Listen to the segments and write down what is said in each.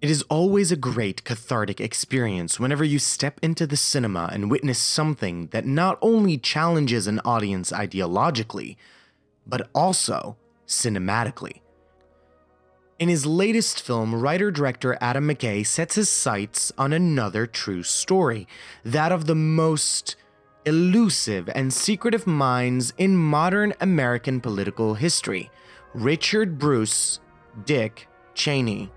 It is always a great cathartic experience whenever you step into the cinema and witness something that not only challenges an audience ideologically, but also cinematically. In his latest film, writer director Adam McKay sets his sights on another true story that of the most elusive and secretive minds in modern American political history Richard Bruce Dick Cheney.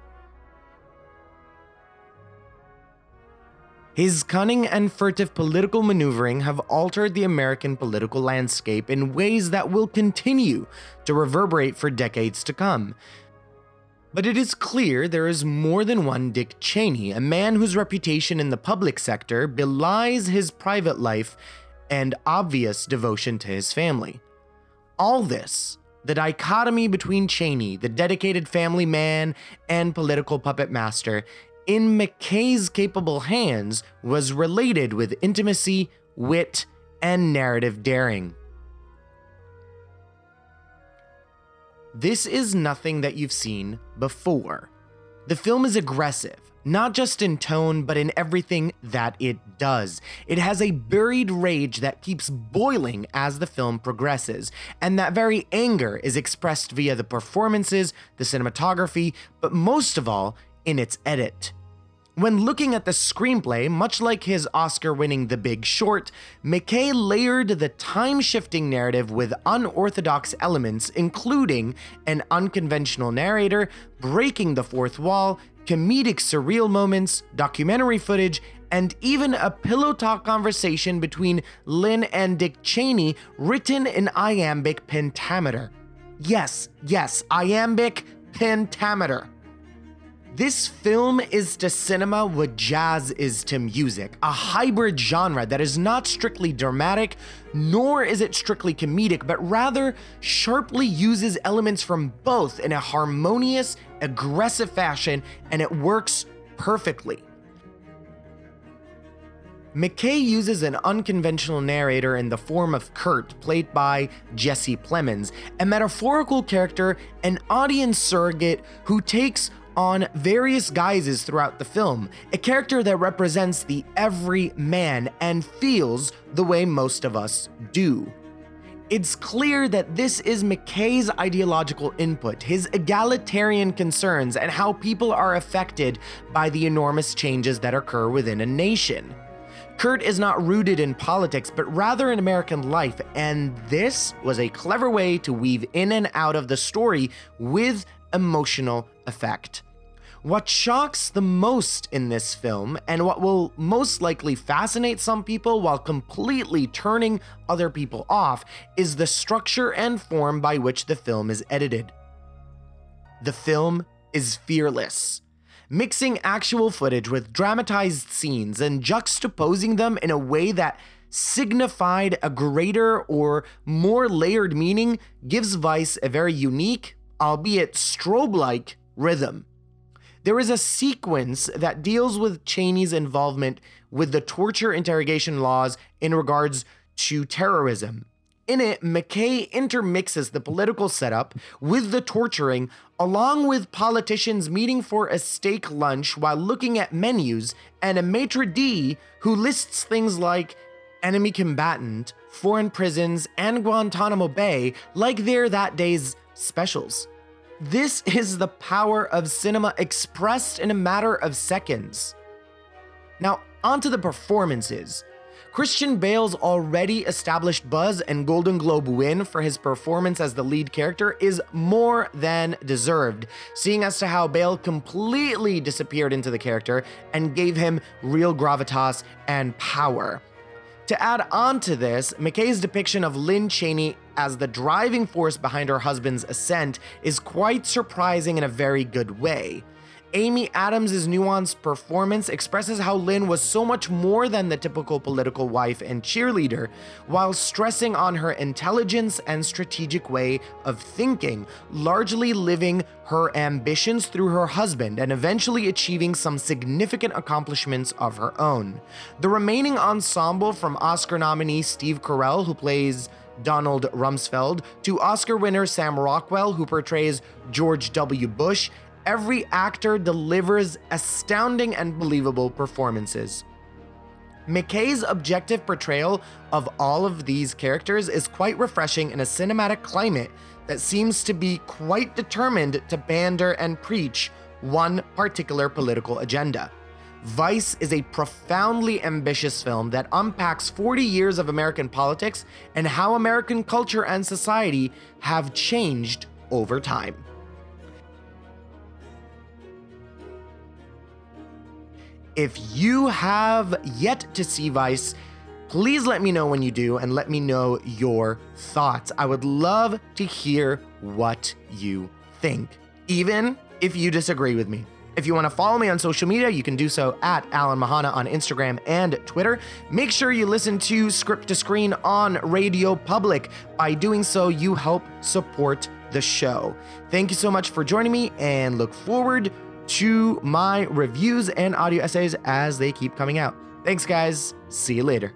His cunning and furtive political maneuvering have altered the American political landscape in ways that will continue to reverberate for decades to come. But it is clear there is more than one Dick Cheney, a man whose reputation in the public sector belies his private life and obvious devotion to his family. All this, the dichotomy between Cheney, the dedicated family man and political puppet master, in McKay's capable hands was related with intimacy, wit, and narrative daring. This is nothing that you've seen before. The film is aggressive, not just in tone, but in everything that it does. It has a buried rage that keeps boiling as the film progresses, and that very anger is expressed via the performances, the cinematography, but most of all, in its edit. When looking at the screenplay, much like his Oscar winning The Big Short, McKay layered the time shifting narrative with unorthodox elements, including an unconventional narrator, breaking the fourth wall, comedic surreal moments, documentary footage, and even a pillow talk conversation between Lynn and Dick Cheney written in iambic pentameter. Yes, yes, iambic pentameter. This film is to cinema what jazz is to music, a hybrid genre that is not strictly dramatic, nor is it strictly comedic, but rather sharply uses elements from both in a harmonious, aggressive fashion, and it works perfectly. McKay uses an unconventional narrator in the form of Kurt, played by Jesse Plemons, a metaphorical character, an audience surrogate who takes on various guises throughout the film, a character that represents the every man and feels the way most of us do. It's clear that this is McKay's ideological input, his egalitarian concerns, and how people are affected by the enormous changes that occur within a nation. Kurt is not rooted in politics, but rather in American life, and this was a clever way to weave in and out of the story with emotional effect. What shocks the most in this film, and what will most likely fascinate some people while completely turning other people off, is the structure and form by which the film is edited. The film is fearless. Mixing actual footage with dramatized scenes and juxtaposing them in a way that signified a greater or more layered meaning gives Vice a very unique, albeit strobe like, rhythm. There is a sequence that deals with Cheney's involvement with the torture interrogation laws in regards to terrorism. In it, McKay intermixes the political setup with the torturing, along with politicians meeting for a steak lunch while looking at menus, and a maitre d' who lists things like enemy combatant, foreign prisons, and Guantanamo Bay like they're that day's specials. This is the power of cinema expressed in a matter of seconds. Now, onto the performances. Christian Bale's already established buzz and Golden Globe win for his performance as the lead character is more than deserved, seeing as to how Bale completely disappeared into the character and gave him real gravitas and power. To add on to this, McKay's depiction of Lynn Cheney as the driving force behind her husband's ascent is quite surprising in a very good way. Amy Adams' nuanced performance expresses how Lynn was so much more than the typical political wife and cheerleader, while stressing on her intelligence and strategic way of thinking, largely living her ambitions through her husband and eventually achieving some significant accomplishments of her own. The remaining ensemble from Oscar nominee Steve Carell, who plays Donald Rumsfeld, to Oscar winner Sam Rockwell, who portrays George W. Bush, every actor delivers astounding and believable performances. McKay's objective portrayal of all of these characters is quite refreshing in a cinematic climate that seems to be quite determined to pander and preach one particular political agenda. Vice is a profoundly ambitious film that unpacks 40 years of American politics and how American culture and society have changed over time. If you have yet to see Vice, please let me know when you do and let me know your thoughts. I would love to hear what you think, even if you disagree with me. If you want to follow me on social media, you can do so at Alan Mahana on Instagram and Twitter. Make sure you listen to Script to Screen on Radio Public. By doing so, you help support the show. Thank you so much for joining me and look forward to my reviews and audio essays as they keep coming out. Thanks, guys. See you later.